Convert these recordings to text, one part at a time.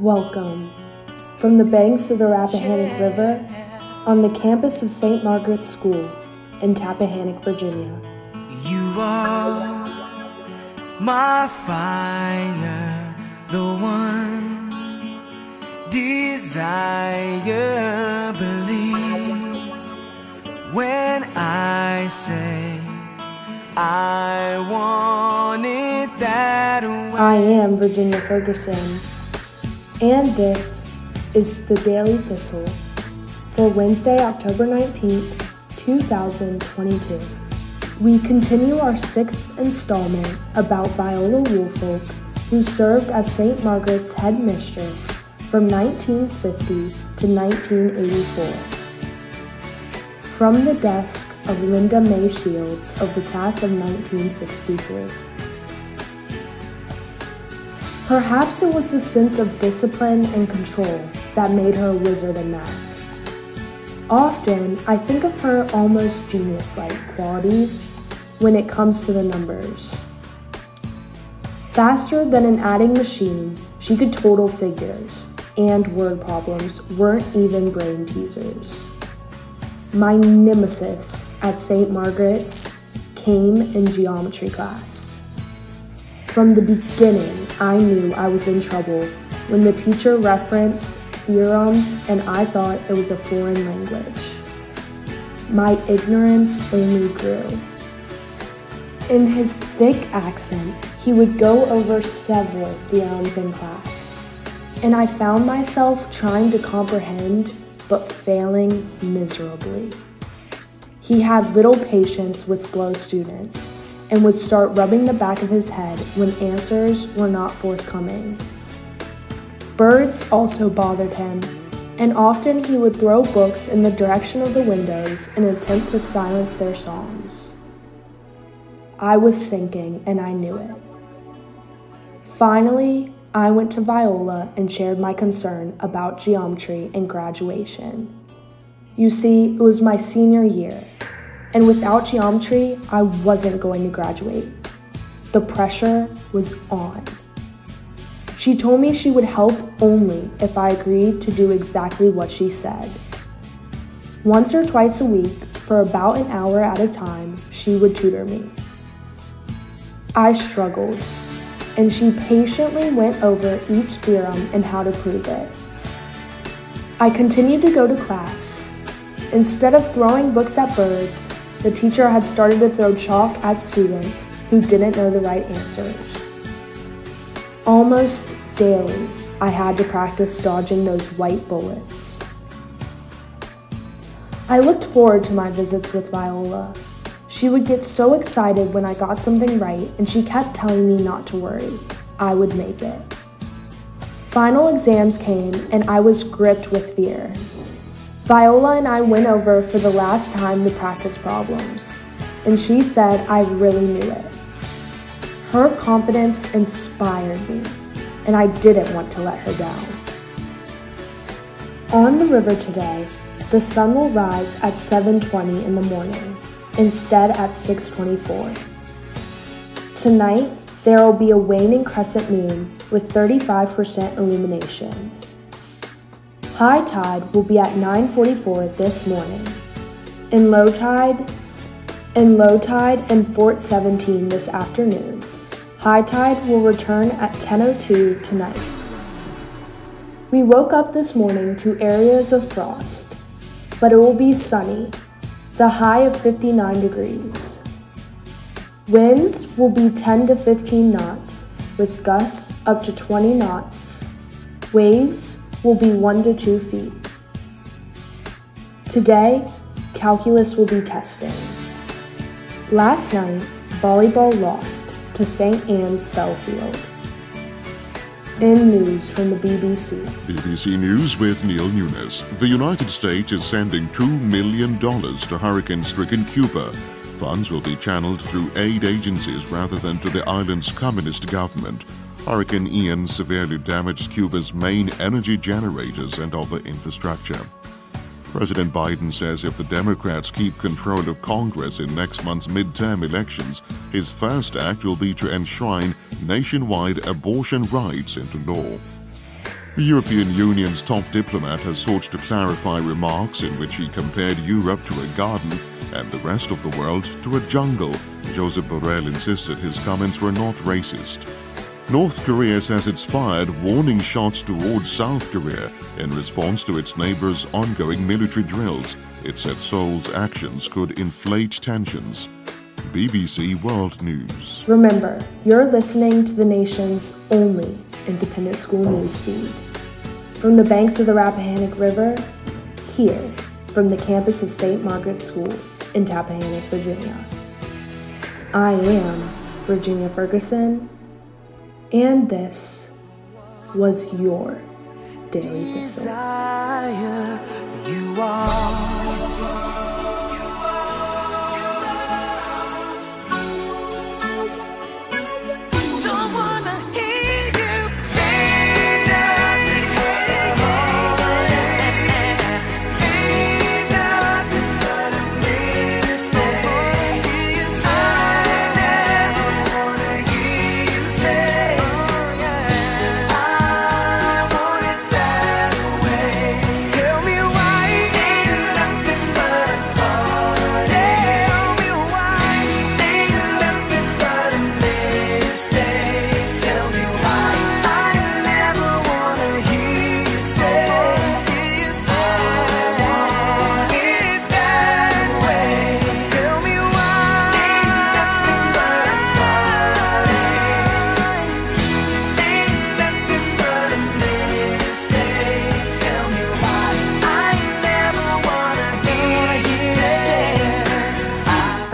Welcome. From the banks of the Rappahannock River on the campus of St. Margaret's School in Tappahannock, Virginia. You are my fire, the one desire. Believe when I say I want it that way. I am Virginia Ferguson, and this is the Daily Thistle for Wednesday, October 19th, 2022. We continue our sixth installment about Viola Woolfolk, who served as St. Margaret's headmistress from 1950 to 1984. From the desk of Linda May Shields of the class of 1963. Perhaps it was the sense of discipline and control that made her a wizard in math. Often, I think of her almost genius like qualities when it comes to the numbers. Faster than an adding machine, she could total figures, and word problems weren't even brain teasers. My nemesis at St. Margaret's came in geometry class. From the beginning, I knew I was in trouble when the teacher referenced theorems and I thought it was a foreign language. My ignorance only grew. In his thick accent, he would go over several theorems in class, and I found myself trying to comprehend but failing miserably. He had little patience with slow students and would start rubbing the back of his head when answers were not forthcoming. Birds also bothered him, and often he would throw books in the direction of the windows in attempt to silence their songs. I was sinking, and I knew it. Finally, I went to Viola and shared my concern about geometry and graduation. You see, it was my senior year, and without geometry, I wasn't going to graduate. The pressure was on. She told me she would help only if I agreed to do exactly what she said. Once or twice a week, for about an hour at a time, she would tutor me. I struggled, and she patiently went over each theorem and how to prove it. I continued to go to class. Instead of throwing books at birds, the teacher had started to throw chalk at students who didn't know the right answers. Almost daily, I had to practice dodging those white bullets. I looked forward to my visits with Viola. She would get so excited when I got something right, and she kept telling me not to worry. I would make it. Final exams came, and I was gripped with fear. Viola and I went over for the last time the practice problems, and she said I really knew it. Her confidence inspired me, and I didn't want to let her down. On the river today, the sun will rise at 7:20 in the morning instead at 6:24. Tonight, there will be a waning crescent moon with 35% illumination. High tide will be at 9:44 this morning. In low tide, in low tide and Fort 17 this afternoon. High tide will return at 10:02 tonight. We woke up this morning to areas of frost, but it will be sunny. The high of 59 degrees. Winds will be 10 to 15 knots with gusts up to 20 knots. Waves will be 1 to 2 feet. Today, calculus will be testing. Last night, volleyball lost to St. Anne's Belfield. In news from the BBC. BBC News with Neil Nunes. The United States is sending $2 million to hurricane stricken Cuba. Funds will be channeled through aid agencies rather than to the island's communist government. Hurricane Ian severely damaged Cuba's main energy generators and other infrastructure. President Biden says if the Democrats keep control of Congress in next month's midterm elections, his first act will be to enshrine nationwide abortion rights into law. The European Union's top diplomat has sought to clarify remarks in which he compared Europe to a garden and the rest of the world to a jungle. Josep Borrell insisted his comments were not racist. North Korea says it's fired warning shots towards South Korea in response to its neighbor's ongoing military drills. It said Seoul's actions could inflate tensions. BBC World News. Remember, you're listening to the nation's only independent school news feed. From the banks of the Rappahannock River, here from the campus of St. Margaret's School in Tappahannock, Virginia. I am Virginia Ferguson, and this was your Daily Thistle.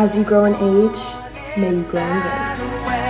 As you grow in age, may you grow in grace.